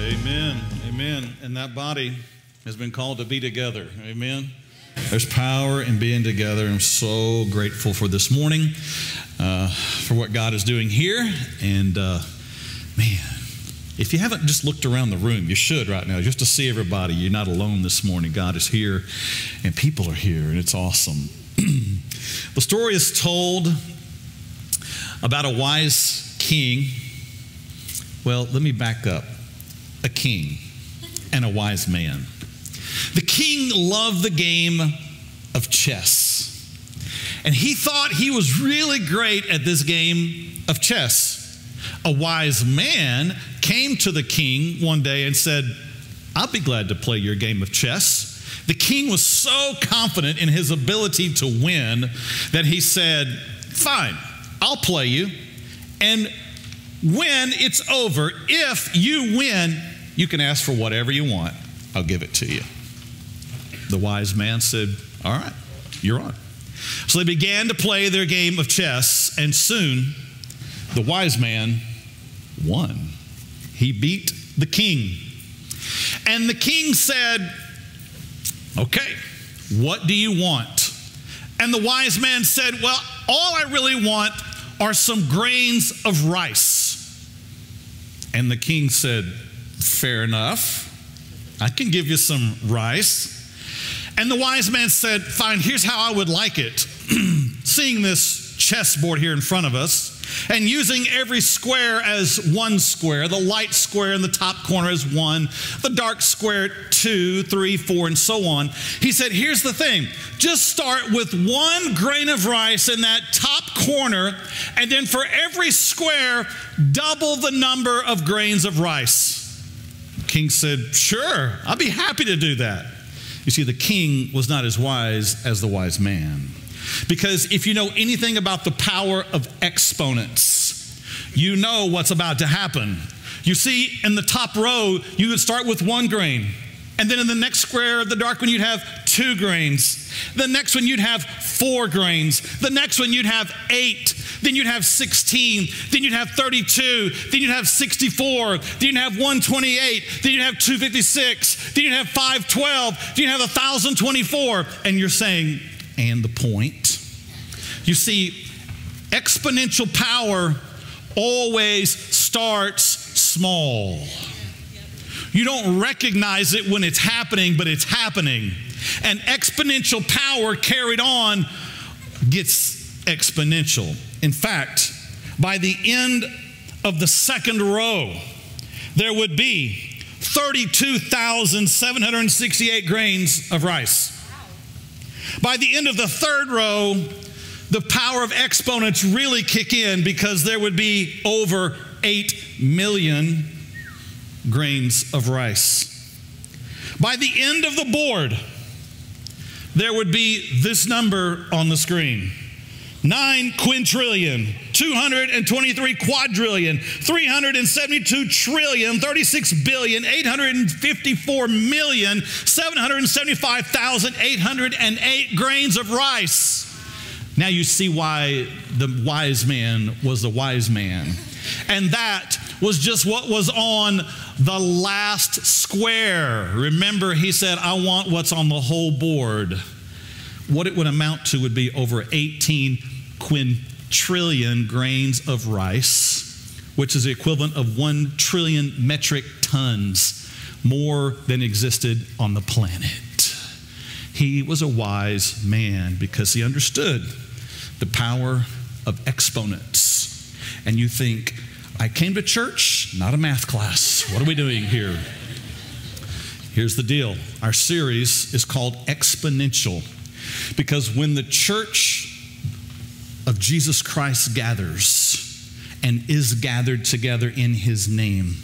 Amen. Amen. And that body has been called to be together. Amen. There's power in being together. I'm so grateful for this morning, uh, for what God is doing here. And uh, man, if you haven't just looked around the room, you should right now, just to see everybody. You're not alone this morning. God is here, and people are here, and it's awesome. the story is told about a wise king. Well, let me back up a king and a wise man. The king loved the game of chess. And he thought he was really great at this game of chess. A wise man came to the king one day and said, I'll be glad to play your game of chess. The king was so confident in his ability to win that he said, Fine, I'll play you. And when it's over, if you win, you can ask for whatever you want. I'll give it to you. The wise man said, All right, you're on. So they began to play their game of chess, and soon the wise man won. He beat the king. And the king said, Okay, what do you want? And the wise man said, Well, all I really want are some grains of rice. And the king said, Fair enough. I can give you some rice. And the wise man said, Fine, here's how I would like it. Seeing this chessboard here in front of us, and using every square as one square, the light square in the top corner as one, the dark square two, three, four, and so on. He said, Here's the thing just start with one grain of rice in that top corner, and then for every square, double the number of grains of rice. King said, Sure, I'll be happy to do that. You see, the king was not as wise as the wise man. Because if you know anything about the power of exponents, you know what's about to happen. You see, in the top row, you would start with one grain. And then in the next square, of the dark one, you'd have two grains. The next one, you'd have four grains. The next one, you'd have eight. Then you'd have 16. Then you'd have 32. Then you'd have 64. Then you'd have 128. Then you'd have 256. Then you'd have 512. Then you'd have 1,024. And you're saying, and the point? You see, exponential power always starts small. You don't recognize it when it's happening, but it's happening. And exponential power carried on gets exponential. In fact, by the end of the second row, there would be 32,768 grains of rice. By the end of the third row, the power of exponents really kick in because there would be over 8 million grains of rice. By the end of the board, there would be this number on the screen 9 quintillion, 223 quadrillion, 372 trillion, 36 billion, 854 million, 775,808 grains of rice. Now you see why the wise man was the wise man. And that was just what was on the last square. Remember, he said, I want what's on the whole board. What it would amount to would be over 18 quintillion grains of rice, which is the equivalent of 1 trillion metric tons, more than existed on the planet. He was a wise man because he understood the power of exponents. And you think, I came to church, not a math class. What are we doing here? Here's the deal our series is called Exponential because when the church of Jesus Christ gathers and is gathered together in his name,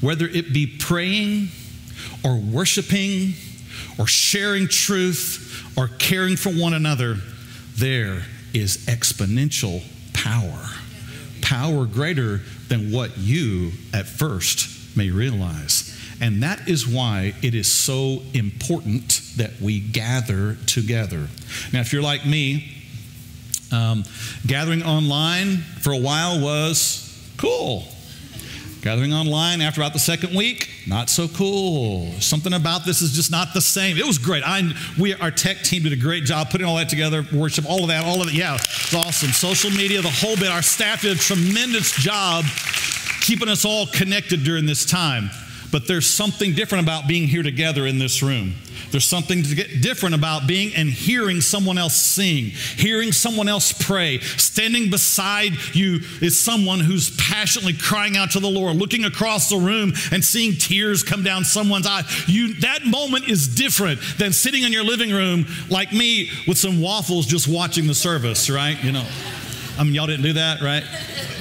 whether it be praying or worshiping or sharing truth or caring for one another, there is exponential power. Power greater than what you at first may realize. And that is why it is so important that we gather together. Now, if you're like me, um, gathering online for a while was cool. Gathering online after about the second week, not so cool. Something about this is just not the same. It was great. I, we, our tech team did a great job putting all that together, worship, all of that, all of it. Yeah, it's awesome. Social media, the whole bit. Our staff did a tremendous job keeping us all connected during this time. But there's something different about being here together in this room. There's something different about being and hearing someone else sing, hearing someone else pray. Standing beside you is someone who's passionately crying out to the Lord, looking across the room and seeing tears come down someone's eye. You that moment is different than sitting in your living room like me with some waffles just watching the service, right? You know. I mean, y'all didn't do that, right?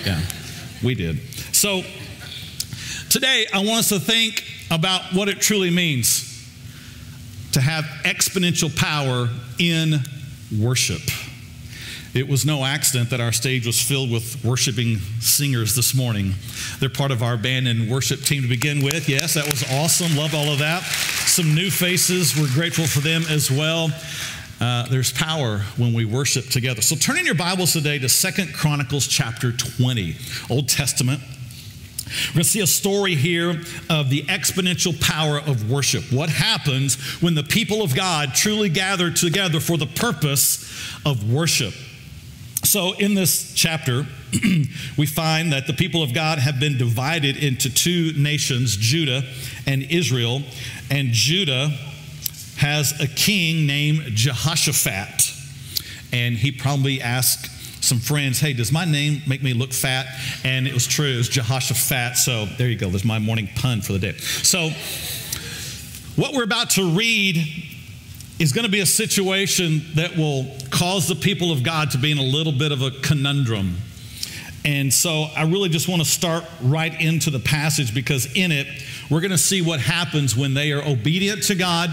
Yeah. We did. So today I want us to think about what it truly means to have exponential power in worship. It was no accident that our stage was filled with worshiping singers this morning. They're part of our band and worship team to begin with. Yes, that was awesome. Love all of that. Some new faces. We're grateful for them as well. Uh, there's power when we worship together. So turn in your Bibles today to Second Chronicles chapter 20, Old Testament. We're going to see a story here of the exponential power of worship. What happens when the people of God truly gather together for the purpose of worship? So, in this chapter, we find that the people of God have been divided into two nations, Judah and Israel. And Judah has a king named Jehoshaphat. And he probably asked some friends, hey, does my name make me look fat? And it was true, it was Jehoshaphat. So there you go, there's my morning pun for the day. So, what we're about to read is going to be a situation that will cause the people of God to be in a little bit of a conundrum. And so I really just want to start right into the passage because in it, we're going to see what happens when they are obedient to God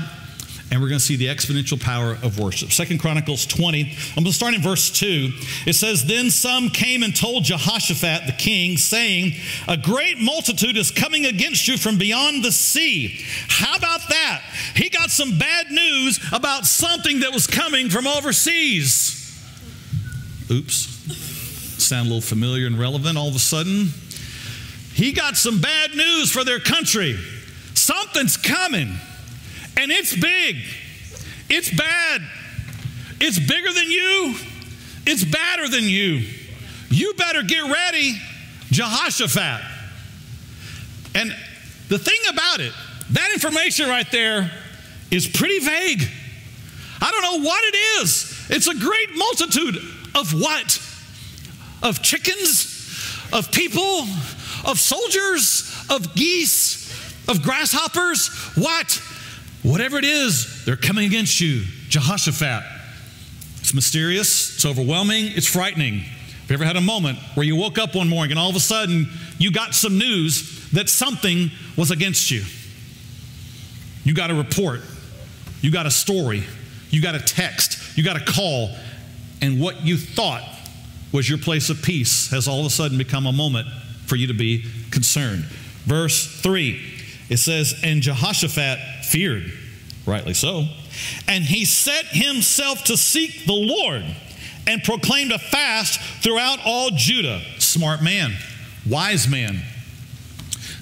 and we're going to see the exponential power of worship. Second Chronicles 20, I'm going to start in verse 2. It says, Then some came and told Jehoshaphat the king, saying, A great multitude is coming against you from beyond the sea. How about that? He got some bad news about something that was coming from overseas. Oops. Sound a little familiar and relevant all of a sudden. He got some bad news for their country. Something's coming. And it's big, it's bad, it's bigger than you, it's badder than you. You better get ready, Jehoshaphat. And the thing about it, that information right there is pretty vague. I don't know what it is. It's a great multitude of what? Of chickens, of people, of soldiers, of geese, of grasshoppers. What? Whatever it is, they're coming against you. Jehoshaphat. It's mysterious, it's overwhelming, it's frightening. Have you ever had a moment where you woke up one morning and all of a sudden you got some news that something was against you? You got a report, you got a story, you got a text, you got a call, and what you thought was your place of peace has all of a sudden become a moment for you to be concerned. Verse 3 it says, And Jehoshaphat feared, rightly so, and he set himself to seek the Lord and proclaimed a fast throughout all Judah. Smart man, wise man.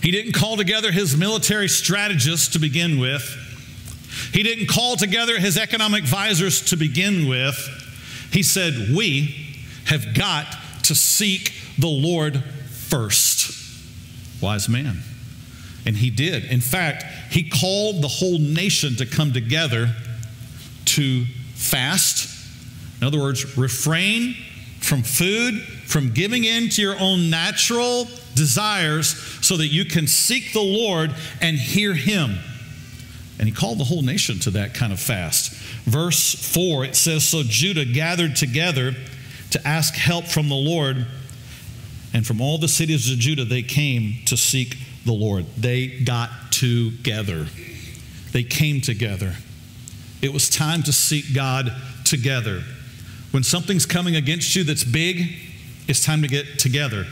He didn't call together his military strategists to begin with. He didn't call together his economic advisors to begin with. He said, We have got to seek the Lord first. Wise man. And he did. In fact, he called the whole nation to come together to fast. In other words, refrain from food, from giving in to your own natural desires so that you can seek the Lord and hear him. And he called the whole nation to that kind of fast. Verse 4, it says So Judah gathered together to ask help from the Lord, and from all the cities of Judah they came to seek the Lord. They got together, they came together. It was time to seek God together. When something's coming against you that's big, it's time to get together.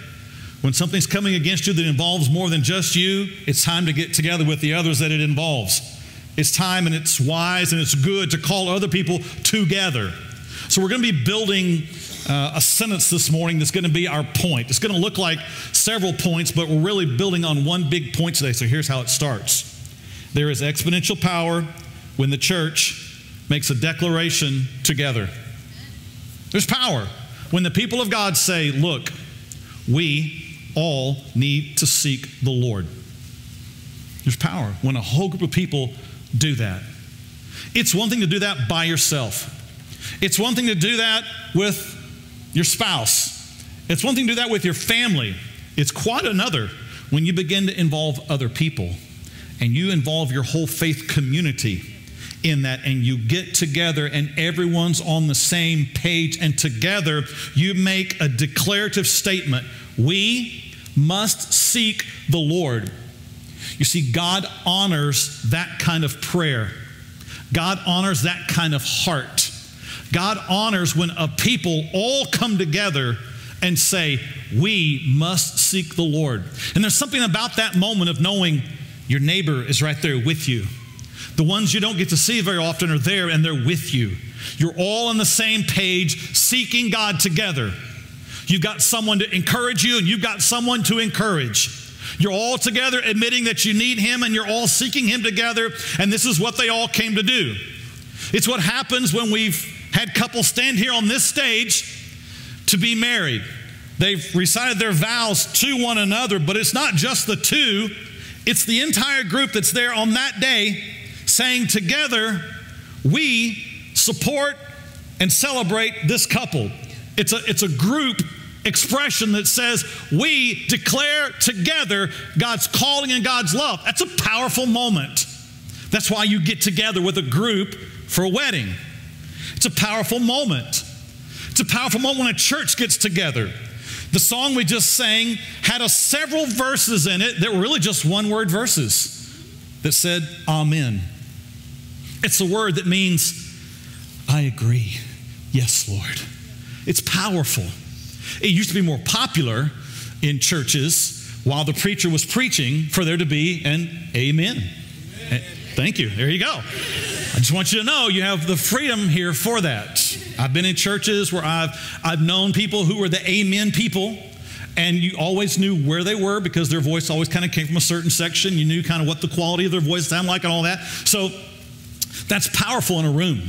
When something's coming against you that involves more than just you, it's time to get together with the others that it involves. It's time and it's wise and it's good to call other people together. So we're going to be building uh, a sentence this morning that's going to be our point. It's going to look like several points, but we're really building on one big point today. So here's how it starts there is exponential power when the church makes a declaration together. There's power when the people of God say, Look, we all need to seek the Lord. There's power when a whole group of people do that. It's one thing to do that by yourself. It's one thing to do that with your spouse. It's one thing to do that with your family. It's quite another when you begin to involve other people and you involve your whole faith community in that and you get together and everyone's on the same page and together you make a declarative statement. We must seek the Lord. You see, God honors that kind of prayer. God honors that kind of heart. God honors when a people all come together and say, We must seek the Lord. And there's something about that moment of knowing your neighbor is right there with you. The ones you don't get to see very often are there and they're with you. You're all on the same page, seeking God together. You've got someone to encourage you, and you've got someone to encourage. You're all together admitting that you need Him, and you're all seeking Him together, and this is what they all came to do. It's what happens when we've had couples stand here on this stage to be married. They've recited their vows to one another, but it's not just the two, it's the entire group that's there on that day saying together, we support and celebrate this couple. It's a, it's a group expression that says we declare together God's calling and God's love. That's a powerful moment. That's why you get together with a group for a wedding. It's a powerful moment. It's a powerful moment when a church gets together. The song we just sang had a several verses in it that were really just one word verses that said amen. It's a word that means I agree. Yes, Lord. It's powerful. It used to be more popular in churches while the preacher was preaching for there to be an amen. amen. Thank you. There you go. I just want you to know you have the freedom here for that. I've been in churches where I've, I've known people who were the amen people, and you always knew where they were because their voice always kind of came from a certain section. You knew kind of what the quality of their voice sounded like and all that. So that's powerful in a room.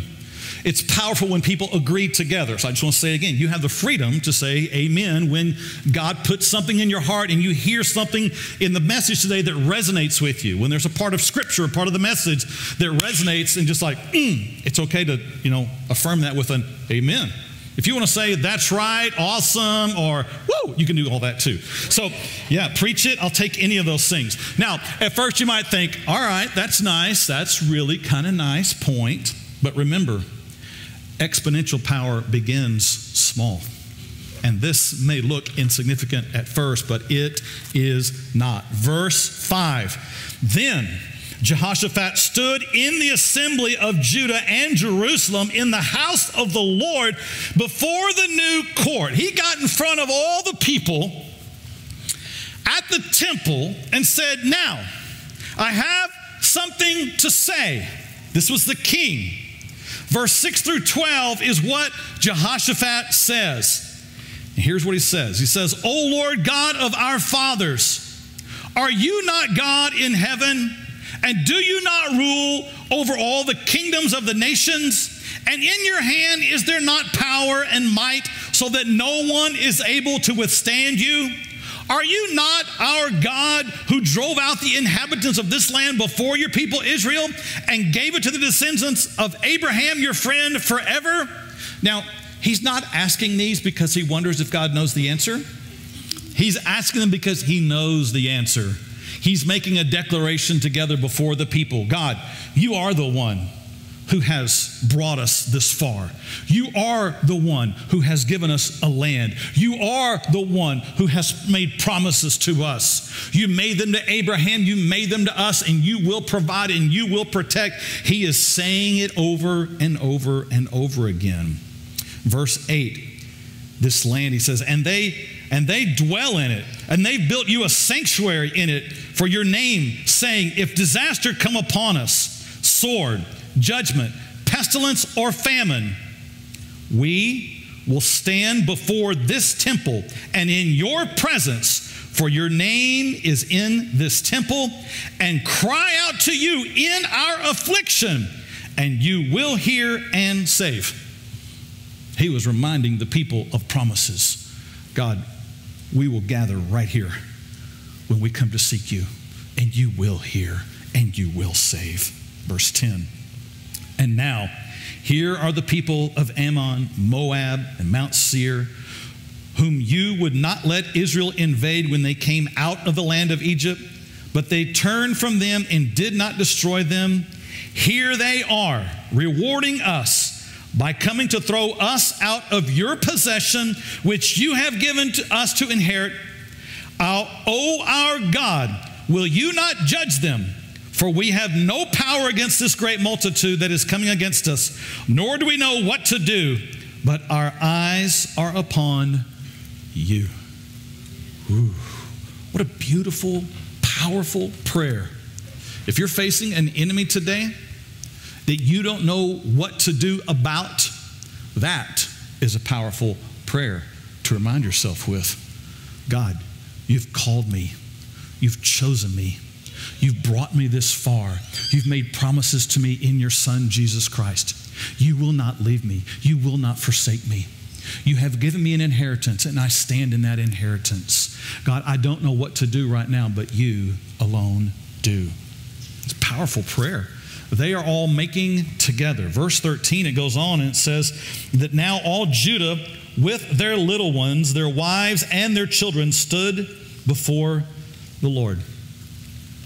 It's powerful when people agree together. So I just want to say again you have the freedom to say amen when God puts something in your heart and you hear something in the message today that resonates with you. When there's a part of scripture, a part of the message that resonates and just like, mm, it's okay to, you know, affirm that with an amen. If you want to say that's right, awesome, or whoa, you can do all that too. So, yeah, preach it. I'll take any of those things. Now, at first you might think, all right, that's nice. That's really kind of nice point. But remember, exponential power begins small. And this may look insignificant at first, but it is not. Verse 5 Then Jehoshaphat stood in the assembly of Judah and Jerusalem in the house of the Lord before the new court. He got in front of all the people at the temple and said, Now, I have something to say. This was the king. Verse 6 through 12 is what Jehoshaphat says. And here's what he says He says, O Lord God of our fathers, are you not God in heaven? And do you not rule over all the kingdoms of the nations? And in your hand is there not power and might so that no one is able to withstand you? Are you not our God who drove out the inhabitants of this land before your people Israel and gave it to the descendants of Abraham, your friend, forever? Now, he's not asking these because he wonders if God knows the answer. He's asking them because he knows the answer. He's making a declaration together before the people God, you are the one who has brought us this far. You are the one who has given us a land. You are the one who has made promises to us. You made them to Abraham, you made them to us, and you will provide and you will protect. He is saying it over and over and over again. Verse 8 this land, he says, and they and they dwell in it, and they've built you a sanctuary in it for your name, saying, If disaster come upon us, sword, judgment, pestilence, or famine, We will stand before this temple and in your presence, for your name is in this temple, and cry out to you in our affliction, and you will hear and save. He was reminding the people of promises. God, we will gather right here when we come to seek you, and you will hear and you will save. Verse 10. And now, here are the people of Ammon, Moab, and Mount Seir, whom you would not let Israel invade when they came out of the land of Egypt, but they turned from them and did not destroy them. Here they are, rewarding us by coming to throw us out of your possession, which you have given to us to inherit. Our, oh, our God, will you not judge them? For we have no power against this great multitude that is coming against us, nor do we know what to do, but our eyes are upon you. Ooh, what a beautiful, powerful prayer. If you're facing an enemy today that you don't know what to do about, that is a powerful prayer to remind yourself with. God, you've called me, you've chosen me You've brought me this far. You've made promises to me in your Son, Jesus Christ. You will not leave me. You will not forsake me. You have given me an inheritance, and I stand in that inheritance. God, I don't know what to do right now, but you alone do. It's a powerful prayer. They are all making together. Verse 13, it goes on and it says that now all Judah, with their little ones, their wives, and their children, stood before the Lord.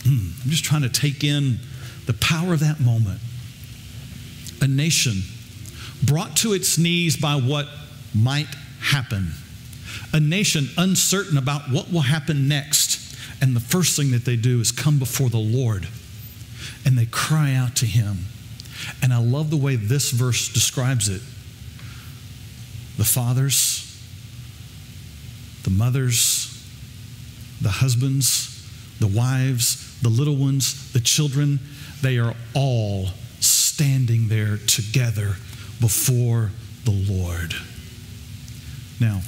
Hmm, I'm just trying to take in the power of that moment. A nation brought to its knees by what might happen. A nation uncertain about what will happen next. And the first thing that they do is come before the Lord and they cry out to Him. And I love the way this verse describes it. The fathers, the mothers, the husbands, the wives, the little ones, the children, they are all standing there together before the Lord. Now,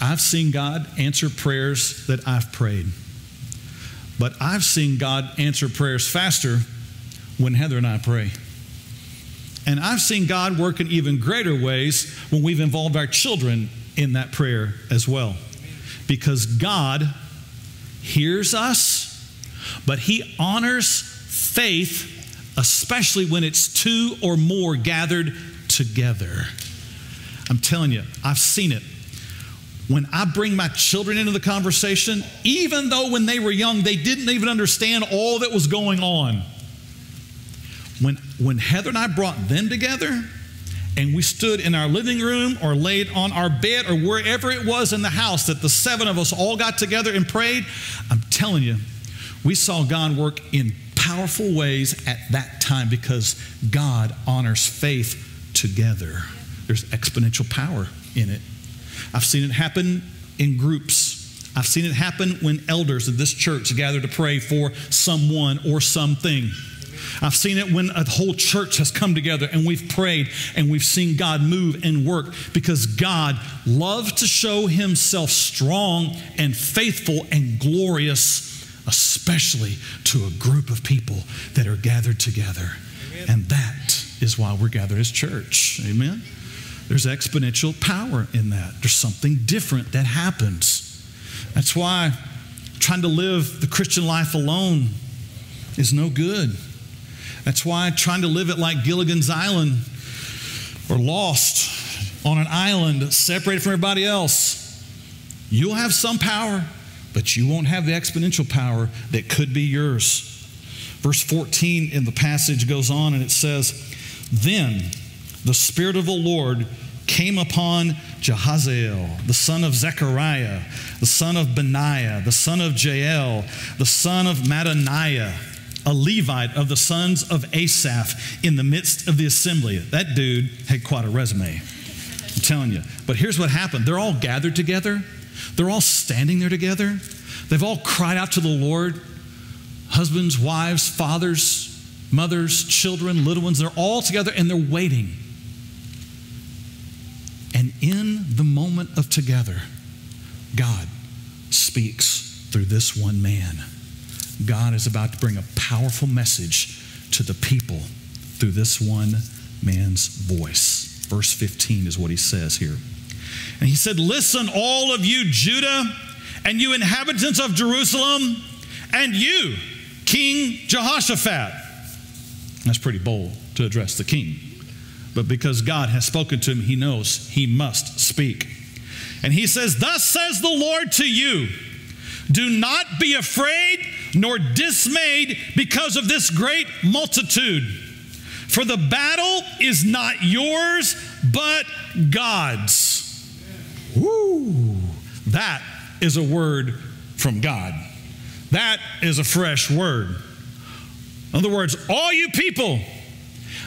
I've seen God answer prayers that I've prayed, but I've seen God answer prayers faster when Heather and I pray. And I've seen God work in even greater ways when we've involved our children in that prayer as well. Because God hears us, but he honors faith, especially when it's two or more gathered together. I'm telling you, I've seen it. When I bring my children into the conversation, even though when they were young, they didn't even understand all that was going on. When, when Heather and I brought them together, and we stood in our living room or laid on our bed or wherever it was in the house that the seven of us all got together and prayed, I'm telling you, we saw God work in powerful ways at that time because God honors faith together. There's exponential power in it. I've seen it happen in groups. I've seen it happen when elders of this church gather to pray for someone or something. I've seen it when a whole church has come together and we've prayed and we've seen God move and work because God loves to show himself strong and faithful and glorious, especially to a group of people that are gathered together. Amen. And that is why we're gathered as church. Amen. There's exponential power in that. There's something different that happens. That's why trying to live the Christian life alone is no good. That's why trying to live it like Gilligan's Island or lost on an island separated from everybody else, you'll have some power, but you won't have the exponential power that could be yours. Verse 14 in the passage goes on and it says, Then the Spirit of the Lord came upon Jahaziel, the son of Zechariah, the son of Benaiah, the son of Jeiel, the son of Mattaniah a Levite of the sons of Asaph in the midst of the assembly. That dude had quite a resume. I'm telling you. But here's what happened they're all gathered together, they're all standing there together. They've all cried out to the Lord husbands, wives, fathers, mothers, children, little ones, they're all together and they're waiting. And in the moment of together, God speaks through this one man. God is about to bring a powerful message to the people through this one man's voice. Verse 15 is what he says here. And he said, Listen, all of you, Judah, and you inhabitants of Jerusalem, and you, King Jehoshaphat. That's pretty bold to address the king. But because God has spoken to him, he knows he must speak. And he says, Thus says the Lord to you Do not be afraid nor dismayed because of this great multitude. For the battle is not yours, but God's. Woo! That is a word from God. That is a fresh word. In other words, all you people,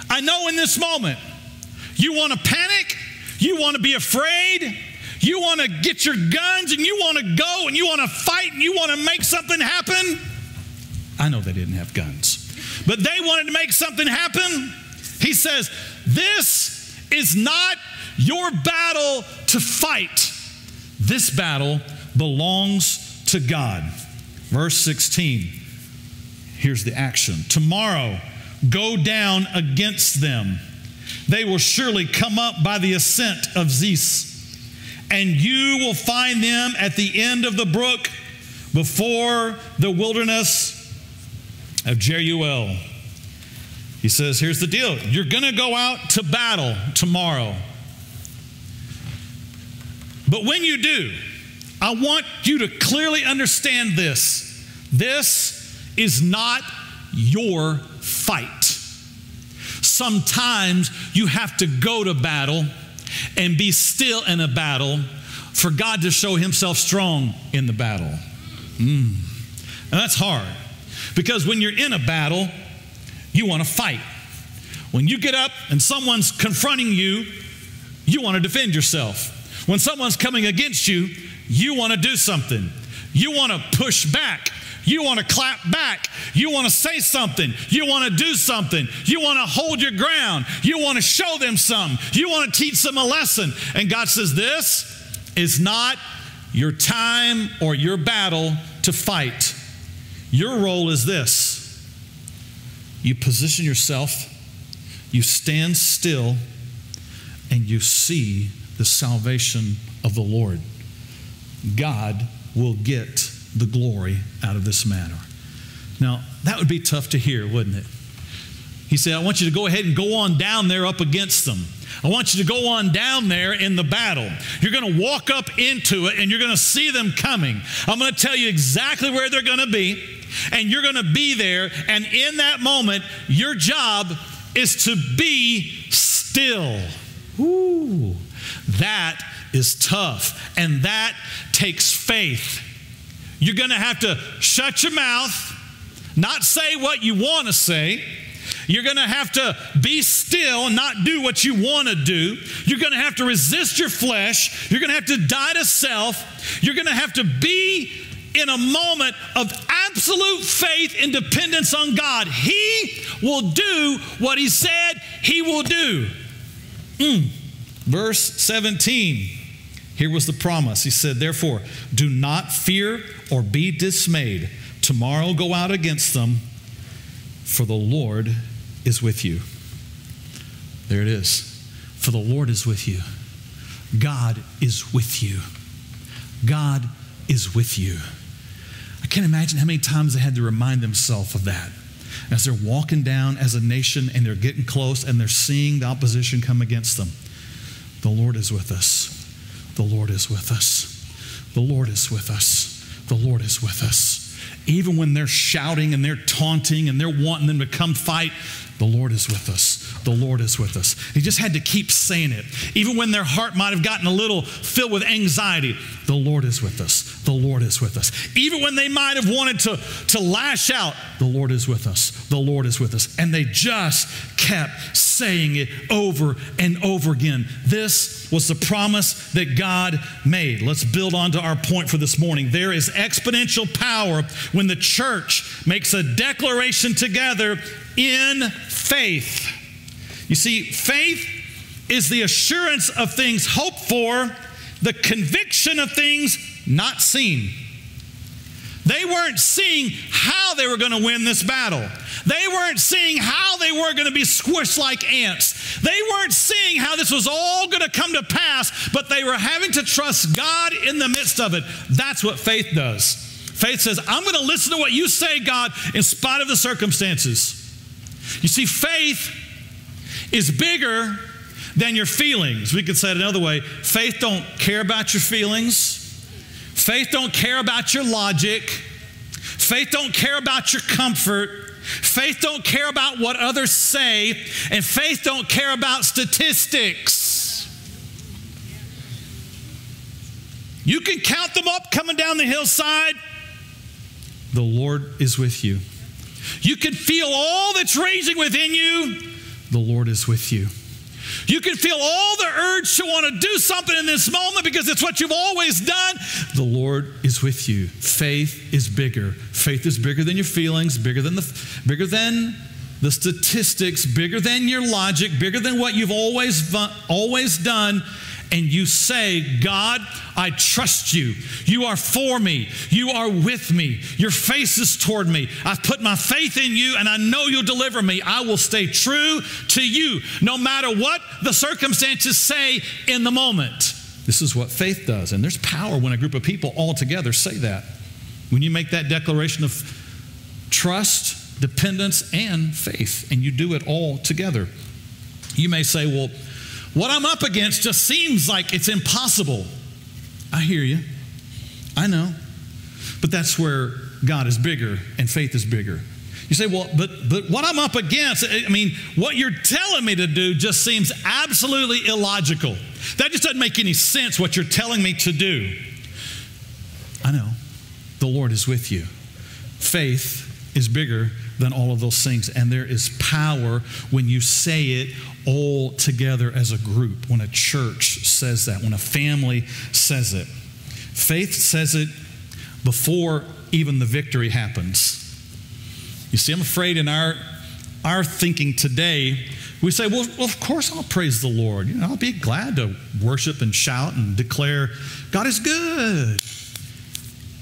I know in this moment, you want to panic, you want to be afraid, you want to get your guns and you want to go and you want to fight and you want to make something happen. I know they didn't have guns, but they wanted to make something happen. He says, This is not your battle to fight. This battle belongs to God. Verse 16. Here's the action. Tomorrow, go down against them. They will surely come up by the ascent of Ziz, and you will find them at the end of the brook before the wilderness of Jeruel. He says, Here's the deal you're going to go out to battle tomorrow. But when you do, I want you to clearly understand this. This is not your fight. Sometimes you have to go to battle and be still in a battle for God to show himself strong in the battle. Mm. And that's hard because when you're in a battle, you want to fight. When you get up and someone's confronting you, you want to defend yourself. When someone's coming against you, you want to do something. You want to push back. You want to clap back. You want to say something. You want to do something. You want to hold your ground. You want to show them some. You want to teach them a lesson. And God says, This is not your time or your battle to fight. Your role is this you position yourself, you stand still, and you see the salvation of the Lord. God will get the glory out of this matter. Now, that would be tough to hear, wouldn't it? He said, I want you to go ahead and go on down there up against them. I want you to go on down there in the battle. You're going to walk up into it and you're going to see them coming. I'm going to tell you exactly where they're going to be, and you're going to be there. And in that moment, your job is to be still. Ooh. That is tough, and that takes faith. You're going to have to shut your mouth, not say what you want to say. You're going to have to be still not do what you want to do. You're going to have to resist your flesh. You're going to have to die to self. You're going to have to be in a moment of absolute faith and dependence on God. He will do what He said He will do. Mm. Verse 17. Here was the promise. He said, Therefore, do not fear or be dismayed. Tomorrow go out against them, for the Lord is with you. There it is. For the Lord is with you. God is with you. God is with you. I can't imagine how many times they had to remind themselves of that as they're walking down as a nation and they're getting close and they're seeing the opposition come against them. The Lord is with us. The Lord is with us. The Lord is with us. The Lord is with us. Even when they're shouting and they're taunting and they're wanting them to come fight, the Lord is with us. The Lord is with us. He just had to keep saying it. Even when their heart might have gotten a little filled with anxiety, the Lord is with us. The Lord is with us. Even when they might have wanted to, to lash out, the Lord is with us. The Lord is with us. And they just kept saying it over and over again. This was the promise that God made. Let's build on to our point for this morning. There is exponential power when the church makes a declaration together in faith. You see, faith is the assurance of things hoped for, the conviction of things not seen. They weren't seeing how they were going to win this battle. They weren't seeing how they were going to be squished like ants. They weren't seeing how this was all going to come to pass, but they were having to trust God in the midst of it. That's what faith does. Faith says, I'm going to listen to what you say, God, in spite of the circumstances. You see, faith is bigger than your feelings. We could say it another way faith don't care about your feelings. Faith don't care about your logic. Faith don't care about your comfort. Faith don't care about what others say, and faith don't care about statistics. You can count them up coming down the hillside. The Lord is with you. You can feel all that's raging within you. The Lord is with you. You can feel all the urge to want to do something in this moment because it's what you've always done. The Lord is with you. Faith is bigger. Faith is bigger than your feelings, bigger than the bigger than the statistics, bigger than your logic, bigger than what you've always always done and you say, God, I trust you. You are for me. You are with me. Your face is toward me. I've put my faith in you and I know you'll deliver me. I will stay true to you no matter what the circumstances say in the moment. This is what faith does. And there's power when a group of people all together say that. When you make that declaration of trust, dependence, and faith, and you do it all together. You may say, well, what I'm up against just seems like it's impossible. I hear you. I know. But that's where God is bigger and faith is bigger. You say, well, but, but what I'm up against, I mean, what you're telling me to do just seems absolutely illogical. That just doesn't make any sense, what you're telling me to do. I know. The Lord is with you. Faith is bigger than all of those things. And there is power when you say it all together as a group, when a church says that, when a family says it. Faith says it before even the victory happens. You see, I'm afraid in our, our thinking today, we say, well, well, of course I'll praise the Lord. You know, I'll be glad to worship and shout and declare God is good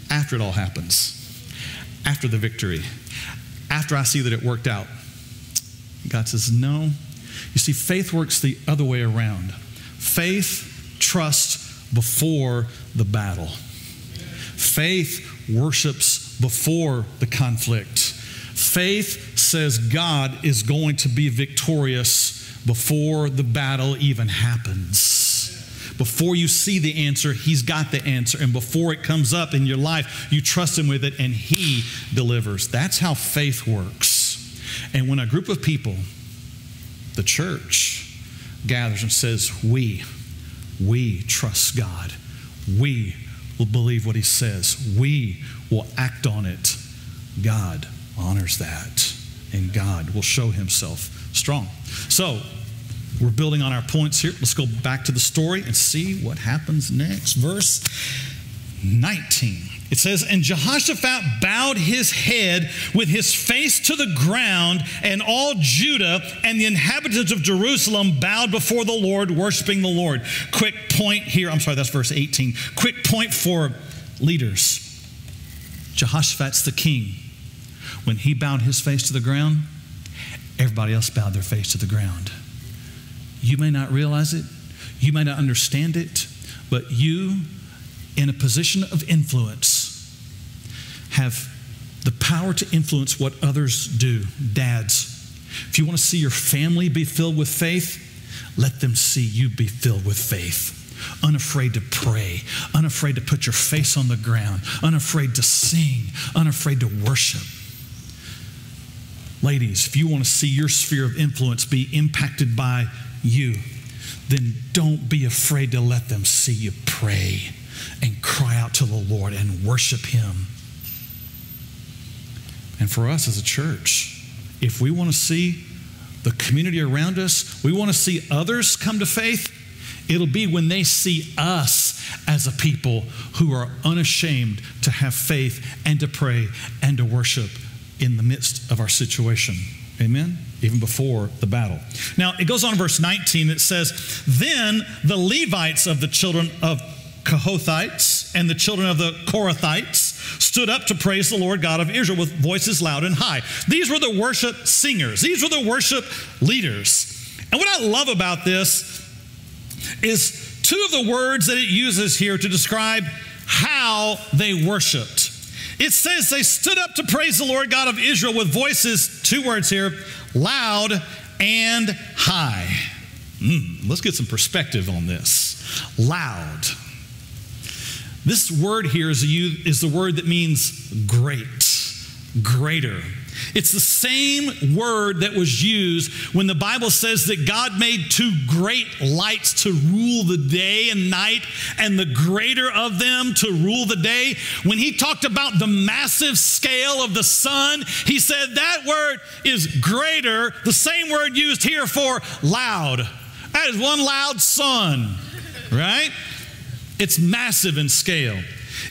after it all happens, after the victory after I see that it worked out. God says, No. You see, faith works the other way around. Faith trusts before the battle, faith worships before the conflict. Faith says God is going to be victorious before the battle even happens. Before you see the answer, He's got the answer. And before it comes up in your life, you trust Him with it and He delivers. That's how faith works. And when a group of people, the church, gathers and says, We, we trust God, we will believe what He says, we will act on it, God honors that. And God will show Himself strong. So, we're building on our points here. Let's go back to the story and see what happens next. Verse 19. It says, And Jehoshaphat bowed his head with his face to the ground, and all Judah and the inhabitants of Jerusalem bowed before the Lord, worshiping the Lord. Quick point here. I'm sorry, that's verse 18. Quick point for leaders. Jehoshaphat's the king. When he bowed his face to the ground, everybody else bowed their face to the ground. You may not realize it, you may not understand it, but you, in a position of influence, have the power to influence what others do. Dads, if you want to see your family be filled with faith, let them see you be filled with faith. Unafraid to pray, unafraid to put your face on the ground, unafraid to sing, unafraid to worship. Ladies, if you want to see your sphere of influence be impacted by you, then don't be afraid to let them see you pray and cry out to the Lord and worship Him. And for us as a church, if we want to see the community around us, we want to see others come to faith, it'll be when they see us as a people who are unashamed to have faith and to pray and to worship in the midst of our situation. Amen? Even before the battle. Now, it goes on in verse 19. It says, Then the Levites of the children of Kohathites and the children of the Korahites stood up to praise the Lord God of Israel with voices loud and high. These were the worship singers, these were the worship leaders. And what I love about this is two of the words that it uses here to describe how they worshiped. It says they stood up to praise the Lord God of Israel with voices, two words here, loud and high. Mm, let's get some perspective on this. Loud. This word here is, is the word that means great, greater. It's the same word that was used when the Bible says that God made two great lights to rule the day and night, and the greater of them to rule the day. When he talked about the massive scale of the sun, he said that word is greater, the same word used here for loud. That is one loud sun, right? It's massive in scale.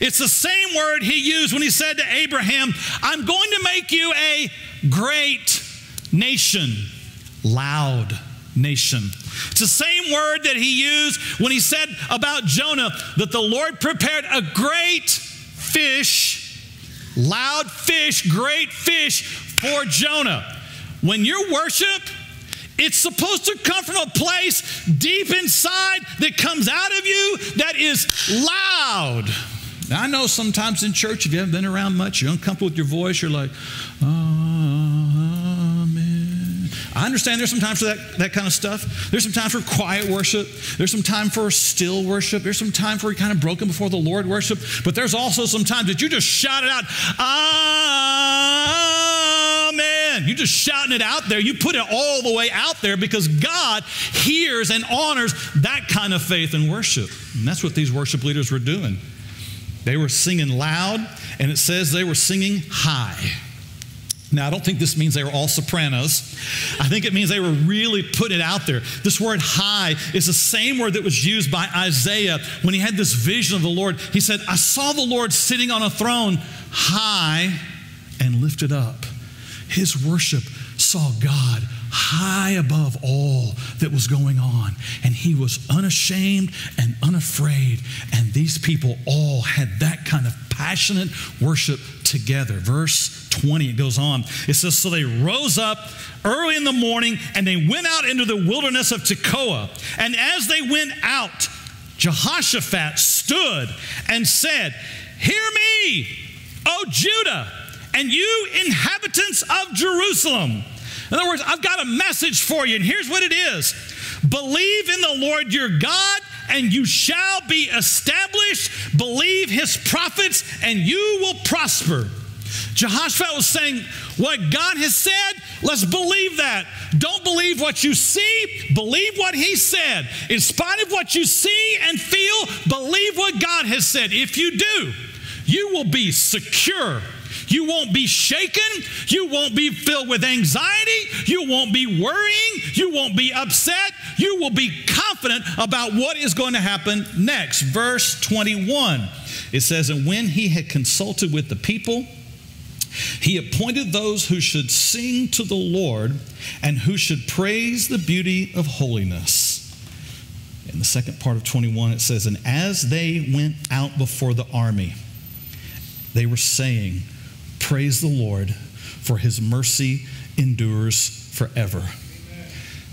It's the same word he used when he said to Abraham, I'm going to make you a great nation, loud nation. It's the same word that he used when he said about Jonah that the Lord prepared a great fish, loud fish, great fish for Jonah. When you worship, it's supposed to come from a place deep inside that comes out of you that is loud. Now, I know sometimes in church, if you haven't been around much, you're uncomfortable with your voice, you're like, Amen. I understand there's some time for that, that kind of stuff. There's some time for quiet worship. There's some time for still worship. There's some time for kind of broken before the Lord worship. But there's also some times that you just shout it out, Amen. You're just shouting it out there. You put it all the way out there because God hears and honors that kind of faith and worship. And that's what these worship leaders were doing. They were singing loud, and it says they were singing high. Now, I don't think this means they were all sopranos. I think it means they were really putting it out there. This word high is the same word that was used by Isaiah when he had this vision of the Lord. He said, I saw the Lord sitting on a throne high and lifted up. His worship saw God high above all that was going on. And he was unashamed and unafraid. And these people all had that kind of passionate worship together. Verse 20, it goes on. It says, So they rose up early in the morning and they went out into the wilderness of Tekoa. And as they went out, Jehoshaphat stood and said, Hear me, O Judah, and you inhabitants of Jerusalem. In other words, I've got a message for you, and here's what it is Believe in the Lord your God, and you shall be established. Believe his prophets, and you will prosper. Jehoshaphat was saying, What God has said, let's believe that. Don't believe what you see, believe what He said. In spite of what you see and feel, believe what God has said. If you do, you will be secure you won't be shaken. You won't be filled with anxiety. You won't be worrying. You won't be upset. You will be confident about what is going to happen next. Verse 21 it says, And when he had consulted with the people, he appointed those who should sing to the Lord and who should praise the beauty of holiness. In the second part of 21, it says, And as they went out before the army, they were saying, Praise the Lord, for his mercy endures forever.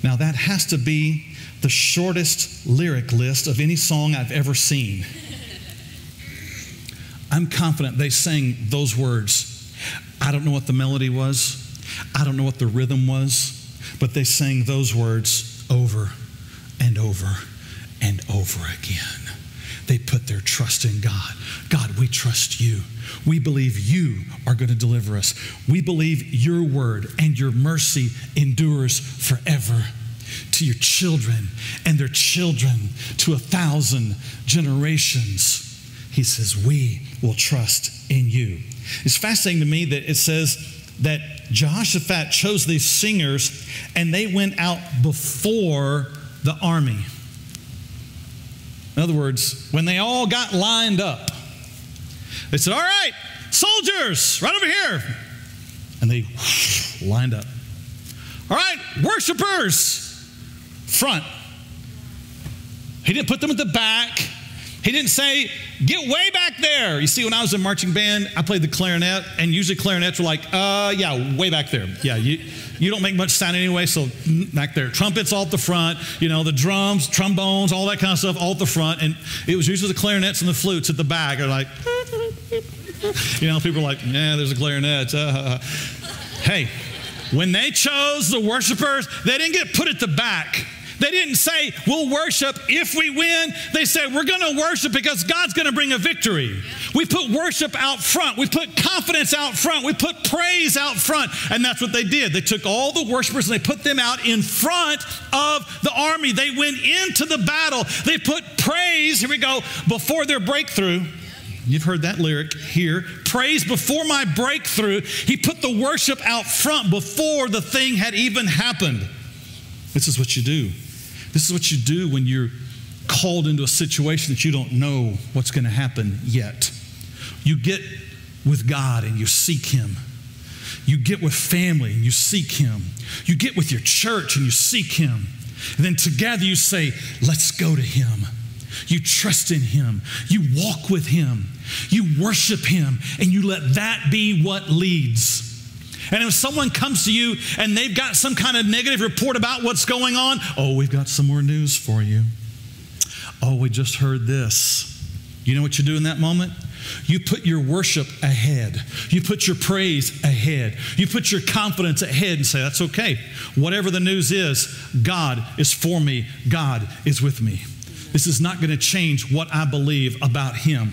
Now, that has to be the shortest lyric list of any song I've ever seen. I'm confident they sang those words. I don't know what the melody was, I don't know what the rhythm was, but they sang those words over and over and over again. They put their trust in God. God, we trust you. We believe you are going to deliver us. We believe your word and your mercy endures forever to your children and their children to a thousand generations. He says, We will trust in you. It's fascinating to me that it says that Jehoshaphat chose these singers and they went out before the army. In other words, when they all got lined up, they said, All right, soldiers, right over here. And they lined up. All right, worshipers, front. He didn't put them at the back. He didn't say, get way back there. You see, when I was in marching band, I played the clarinet, and usually clarinets were like, uh, yeah, way back there. Yeah, you, you don't make much sound anyway, so back there. Trumpets all at the front, you know, the drums, trombones, all that kind of stuff all at the front. And it was usually the clarinets and the flutes at the back are like, you know, people are like, yeah, there's a clarinet. Uh, hey, when they chose the worshipers, they didn't get put at the back. They didn't say, we'll worship if we win. They said, we're going to worship because God's going to bring a victory. We put worship out front. We put confidence out front. We put praise out front. And that's what they did. They took all the worshipers and they put them out in front of the army. They went into the battle. They put praise, here we go, before their breakthrough. You've heard that lyric here. Praise before my breakthrough. He put the worship out front before the thing had even happened. This is what you do. This is what you do when you're called into a situation that you don't know what's going to happen yet. You get with God and you seek Him. You get with family and you seek Him. You get with your church and you seek Him. And then together you say, Let's go to Him. You trust in Him. You walk with Him. You worship Him. And you let that be what leads. And if someone comes to you and they've got some kind of negative report about what's going on, oh, we've got some more news for you. Oh, we just heard this. You know what you do in that moment? You put your worship ahead. You put your praise ahead. You put your confidence ahead and say, That's okay. Whatever the news is, God is for me. God is with me. This is not going to change what I believe about Him.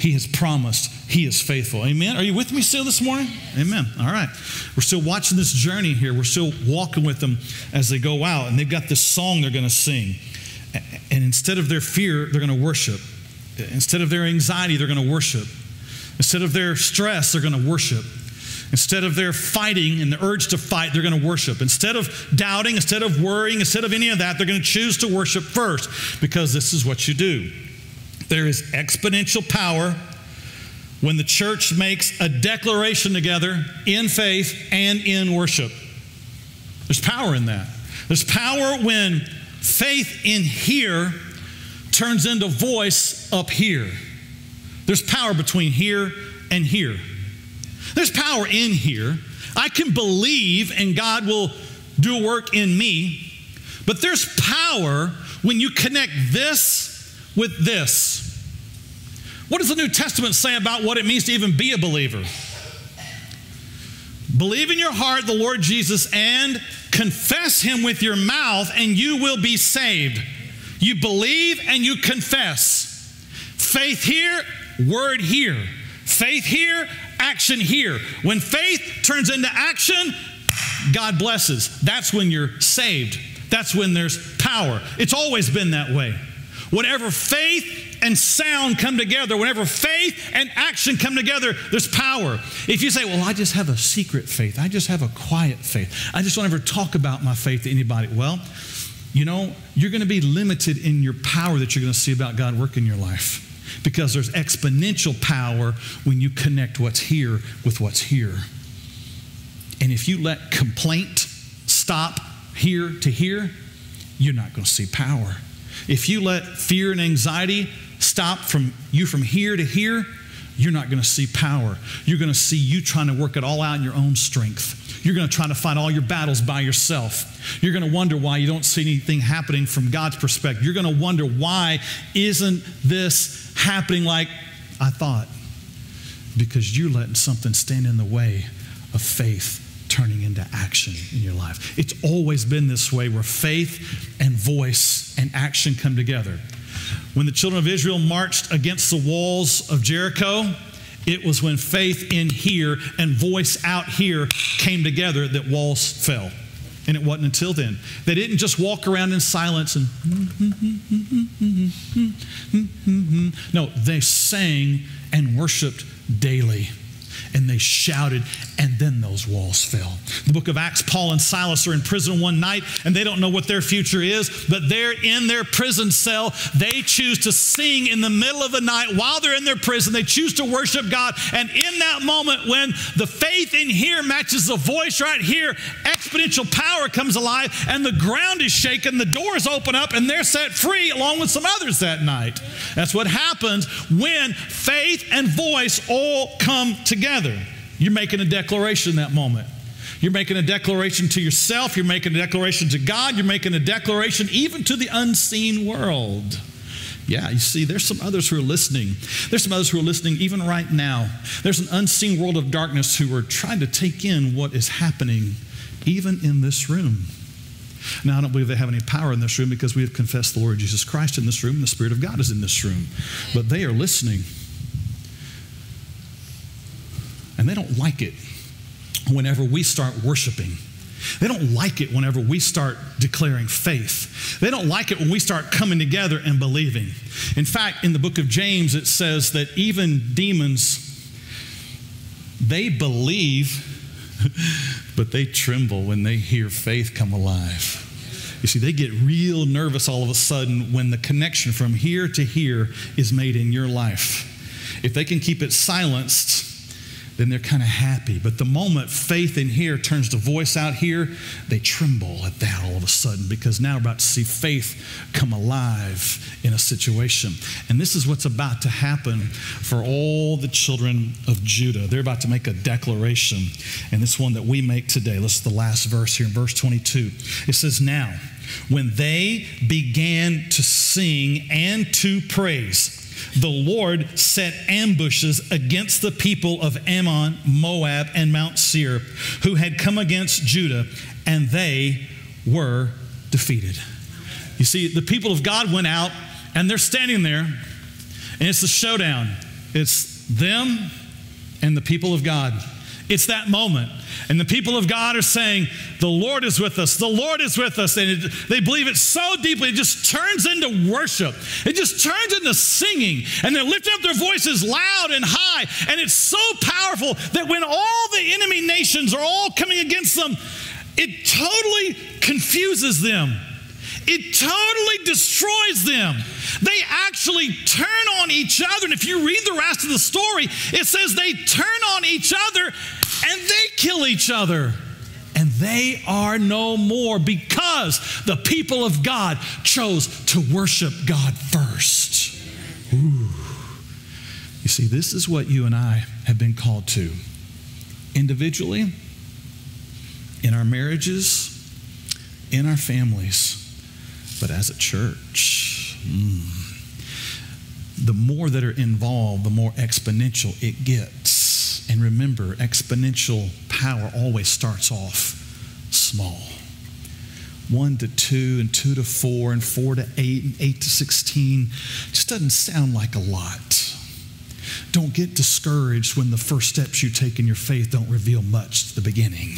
He has promised He is faithful. Amen. Are you with me still this morning? Amen. All right. We're still watching this journey here. We're still walking with them as they go out, and they've got this song they're going to sing. And instead of their fear, they're going to worship. Instead of their anxiety, they're going to worship. Instead of their stress, they're going to worship. Instead of their fighting and the urge to fight, they're going to worship. Instead of doubting, instead of worrying, instead of any of that, they're going to choose to worship first because this is what you do. There is exponential power when the church makes a declaration together in faith and in worship. There's power in that. There's power when faith in here turns into voice up here. There's power between here and here. There's power in here. I can believe and God will do work in me, but there's power when you connect this with this. What does the New Testament say about what it means to even be a believer? Believe in your heart the Lord Jesus and confess him with your mouth, and you will be saved. You believe and you confess. Faith here, word here. Faith here, action here. When faith turns into action, God blesses. That's when you're saved. That's when there's power. It's always been that way. Whatever faith and sound come together, whenever faith and action come together, there's power. If you say, Well, I just have a secret faith, I just have a quiet faith, I just don't ever talk about my faith to anybody, well, you know, you're going to be limited in your power that you're going to see about God work in your life because there's exponential power when you connect what's here with what's here. And if you let complaint stop here to here, you're not going to see power. If you let fear and anxiety stop from you from here to here, you're not going to see power. You're going to see you trying to work it all out in your own strength. You're going to try to fight all your battles by yourself. You're going to wonder why you don't see anything happening from God's perspective. You're going to wonder why isn't this happening like I thought? Because you're letting something stand in the way of faith turning into action in your life. It's always been this way where faith and voice and action come together. When the children of Israel marched against the walls of Jericho, it was when faith in here and voice out here came together that walls fell. And it wasn't until then. They didn't just walk around in silence and. No, they sang and worshiped daily and they shouted, and then those walls fell. The book of Acts, Paul and Silas are in prison one night, and they don't know what their future is, but they're in their prison cell. They choose to sing in the middle of the night while they're in their prison. They choose to worship God, and in that moment, when the faith in here matches the voice right here, exponential power comes alive, and the ground is shaken, the doors open up, and they're set free along with some others that night. That's what happens when faith and voice all come together together. You're making a declaration in that moment. You're making a declaration to yourself, you're making a declaration to God, you're making a declaration even to the unseen world. Yeah, you see, there's some others who are listening. There's some others who are listening even right now. There's an unseen world of darkness who are trying to take in what is happening even in this room. Now, I don't believe they have any power in this room because we have confessed the Lord Jesus Christ in this room, and the Spirit of God is in this room. But they are listening and they don't like it whenever we start worshiping. They don't like it whenever we start declaring faith. They don't like it when we start coming together and believing. In fact, in the book of James, it says that even demons, they believe, but they tremble when they hear faith come alive. You see, they get real nervous all of a sudden when the connection from here to here is made in your life. If they can keep it silenced, then they're kind of happy. But the moment faith in here turns to voice out here, they tremble at that all of a sudden because now we're about to see faith come alive in a situation. And this is what's about to happen for all the children of Judah. They're about to make a declaration, and this one that we make today. Let's the last verse here in verse 22. It says, Now, when they began to sing and to praise, the Lord set ambushes against the people of Ammon, Moab, and Mount Seir, who had come against Judah, and they were defeated. You see, the people of God went out, and they're standing there, and it's the showdown. It's them and the people of God. It's that moment. And the people of God are saying, The Lord is with us. The Lord is with us. And it, they believe it so deeply, it just turns into worship. It just turns into singing. And they're lifting up their voices loud and high. And it's so powerful that when all the enemy nations are all coming against them, it totally confuses them. It totally destroys them. They actually turn on each other. And if you read the rest of the story, it says they turn on each other and they kill each other. And they are no more because the people of God chose to worship God first. Ooh. You see, this is what you and I have been called to individually, in our marriages, in our families, but as a church. Mm. The more that are involved, the more exponential it gets. And remember, exponential power always starts off small. One to two, and two to four, and four to eight, and eight to 16 just doesn't sound like a lot. Don't get discouraged when the first steps you take in your faith don't reveal much at the beginning.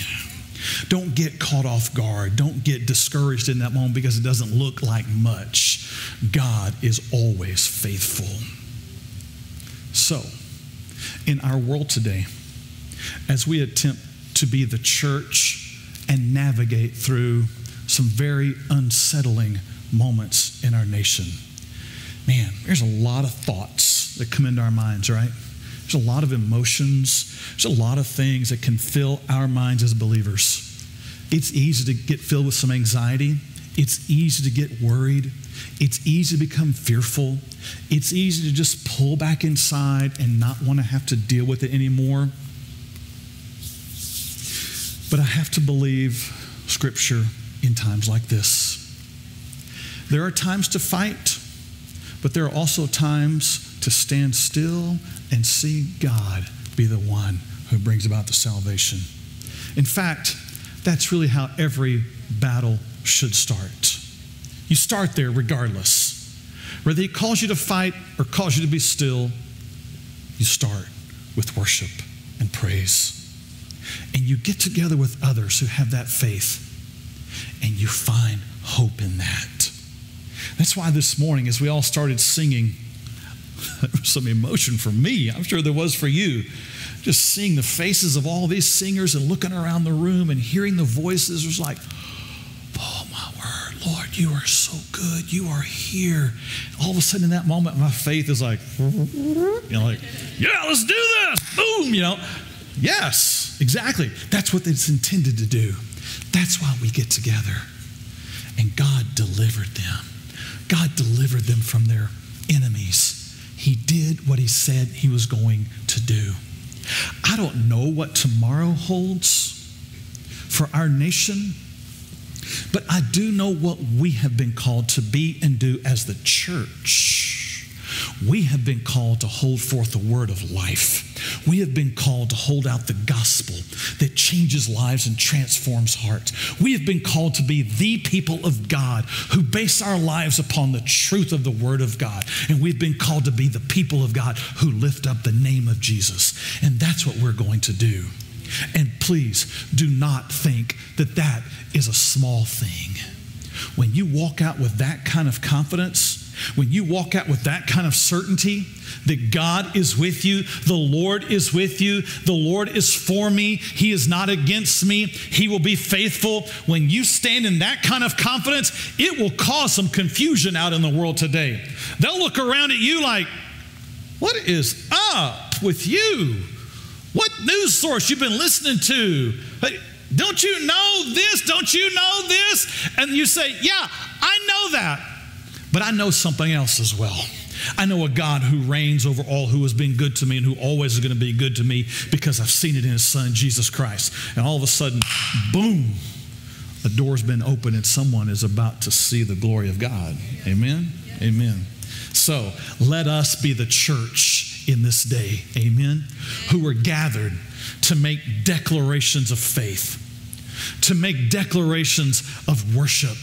Don't get caught off guard. Don't get discouraged in that moment because it doesn't look like much. God is always faithful. So, in our world today as we attempt to be the church and navigate through some very unsettling moments in our nation. Man, there's a lot of thoughts that come into our minds, right? There's a lot of emotions, there's a lot of things that can fill our minds as believers. It's easy to get filled with some anxiety, it's easy to get worried, it's easy to become fearful. It's easy to just pull back inside and not want to have to deal with it anymore. But I have to believe Scripture in times like this. There are times to fight, but there are also times to stand still and see God be the one who brings about the salvation. In fact, that's really how every battle should start. You start there regardless. whether He calls you to fight or calls you to be still, you start with worship and praise. And you get together with others who have that faith, and you find hope in that. That's why this morning, as we all started singing, there was some emotion for me. I'm sure there was for you. Just seeing the faces of all these singers and looking around the room and hearing the voices was like, oh my word, Lord, you are so good. You are here. All of a sudden, in that moment, my faith is like, you know, like, yeah, let's do this. Boom, you know. Yes, exactly. That's what it's intended to do. That's why we get together. And God delivered them. God delivered them from their enemies. He did what he said he was going to do. I don't know what tomorrow holds for our nation, but I do know what we have been called to be and do as the church. We have been called to hold forth the word of life. We have been called to hold out the gospel that changes lives and transforms hearts. We have been called to be the people of God who base our lives upon the truth of the word of God. And we've been called to be the people of God who lift up the name of Jesus. And that's what we're going to do. And please do not think that that is a small thing. When you walk out with that kind of confidence, when you walk out with that kind of certainty that God is with you, the Lord is with you, the Lord is for me, He is not against me, He will be faithful. When you stand in that kind of confidence, it will cause some confusion out in the world today. They'll look around at you like, what is up with you? What news source you've been listening to? Don't you know this? Don't you know this? And you say, Yeah, I know that. But I know something else as well. I know a God who reigns over all who has been good to me and who always is going to be good to me because I've seen it in his son, Jesus Christ. And all of a sudden, boom, the door's been opened and someone is about to see the glory of God. Amen? Amen. So let us be the church in this day. Amen? Who are gathered to make declarations of faith to make declarations of worship.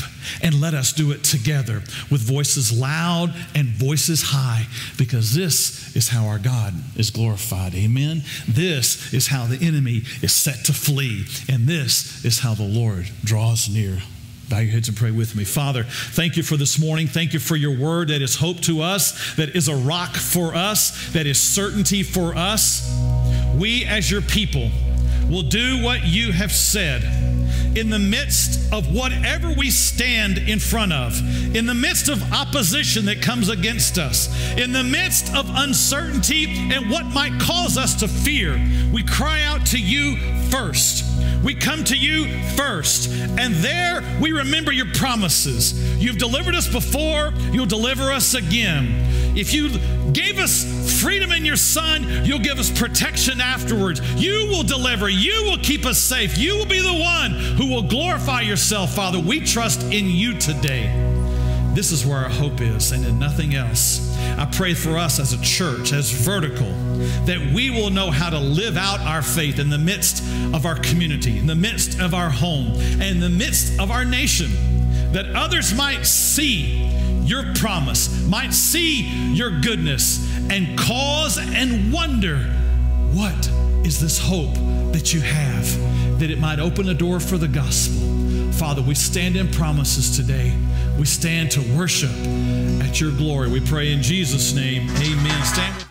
And let us do it together with voices loud and voices high, because this is how our God is glorified. Amen. This is how the enemy is set to flee, and this is how the Lord draws near. Bow your heads and pray with me. Father, thank you for this morning. Thank you for your word that is hope to us, that is a rock for us, that is certainty for us. We, as your people, will do what you have said in the midst of whatever we stand in front of, in the midst of opposition that comes against us, in the midst of uncertainty and what might cause us to fear, we cry out to you first. We come to you first, and there we remember your promises. You've delivered us before, you'll deliver us again. If you gave us freedom in your Son, you'll give us protection afterwards. You will deliver, you will keep us safe, you will be the one who will glorify yourself, Father. We trust in you today. This is where our hope is and in nothing else. I pray for us as a church, as vertical, that we will know how to live out our faith in the midst of our community, in the midst of our home, and in the midst of our nation, that others might see your promise, might see your goodness, and cause and wonder what is this hope that you have, that it might open a door for the gospel. Father, we stand in promises today. We stand to worship at your glory. We pray in Jesus' name. Amen. Stand